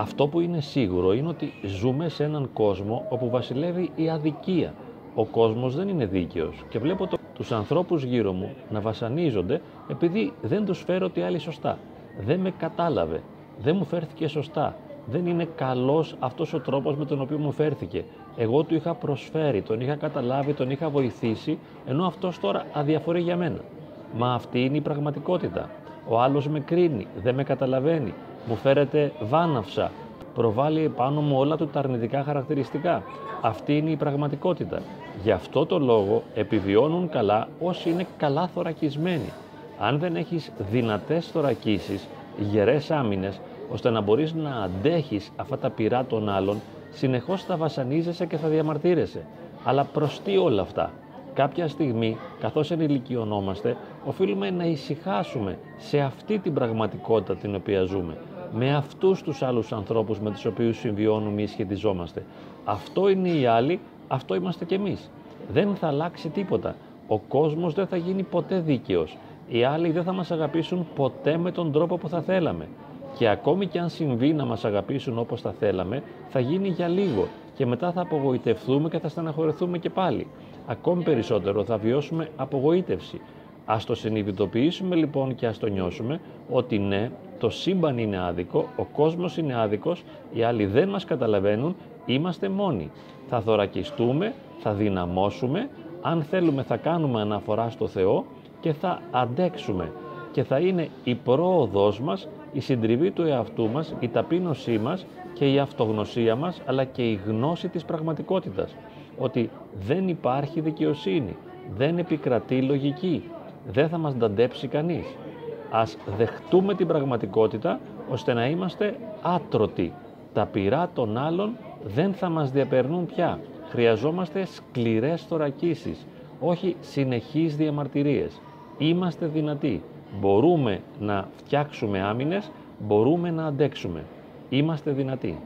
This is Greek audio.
Αυτό που είναι σίγουρο είναι ότι ζούμε σε έναν κόσμο όπου βασιλεύει η αδικία. Ο κόσμος δεν είναι δίκαιος και βλέπω το, τους ανθρώπους γύρω μου να βασανίζονται επειδή δεν τους φέρω τι άλλη σωστά. Δεν με κατάλαβε, δεν μου φέρθηκε σωστά, δεν είναι καλός αυτός ο τρόπος με τον οποίο μου φέρθηκε. Εγώ του είχα προσφέρει, τον είχα καταλάβει, τον είχα βοηθήσει, ενώ αυτός τώρα αδιαφορεί για μένα. Μα αυτή είναι η πραγματικότητα. Ο άλλος με κρίνει, δεν με καταλαβαίνει, μου φέρεται βάναυσα, προβάλλει επάνω μου όλα του τα αρνητικά χαρακτηριστικά. Αυτή είναι η πραγματικότητα. Γι' αυτό το λόγο επιβιώνουν καλά όσοι είναι καλά θωρακισμένοι. Αν δεν έχεις δυνατές θωρακίσεις, γερές άμυνες, ώστε να μπορείς να αντέχεις αυτά τα πειρά των άλλων, συνεχώς θα βασανίζεσαι και θα διαμαρτύρεσαι. Αλλά προς τι όλα αυτά; Κάποια στιγμή, καθώς ενηλικιωνόμαστε, οφείλουμε να ησυχάσουμε σε αυτή την πραγματικότητα την οποία ζούμε. Με αυτούς τους άλλους ανθρώπους με τους οποίους συμβιώνουμε ή σχετιζόμαστε. Αυτό είναι οι άλλοι, αυτό είμαστε κι εμείς. Δεν θα αλλάξει τίποτα. Ο κόσμος δεν θα γίνει ποτέ δίκαιος. Οι άλλοι δεν θα μας αγαπήσουν ποτέ με τον τρόπο που θα θέλαμε. Και ακόμη και αν συμβεί να μας αγαπήσουν όπως θα θέλαμε, θα γίνει για λίγο και μετά θα απογοητευτούμε και θα στεναχωρεθούμε και πάλι. Ακόμη περισσότερο θα βιώσουμε απογοήτευση. Ας το συνειδητοποιήσουμε λοιπόν και ας το νιώσουμε ότι ναι, το σύμπαν είναι άδικο, ο κόσμος είναι άδικος, οι άλλοι δεν μας καταλαβαίνουν, είμαστε μόνοι. Θα θωρακιστούμε, θα δυναμώσουμε, αν θέλουμε θα κάνουμε αναφορά στο Θεό και θα αντέξουμε και θα είναι η πρόοδός μας, η συντριβή του εαυτού μας, η ταπείνωσή μας και η αυτογνωσία μας, αλλά και η γνώση της πραγματικότητας. Ότι δεν υπάρχει δικαιοσύνη, δεν επικρατεί λογική, δεν θα μας νταντέψει κανείς. Ας δεχτούμε την πραγματικότητα ώστε να είμαστε άτρωτοι. Τα πειρά των άλλων δεν θα μας διαπερνούν πια. Χρειαζόμαστε σκληρές θωρακίσεις, όχι συνεχείς διαμαρτυρίες. Είμαστε δυνατοί. Μπορούμε να φτιάξουμε άμυνες, μπορούμε να αντέξουμε. Είμαστε δυνατοί.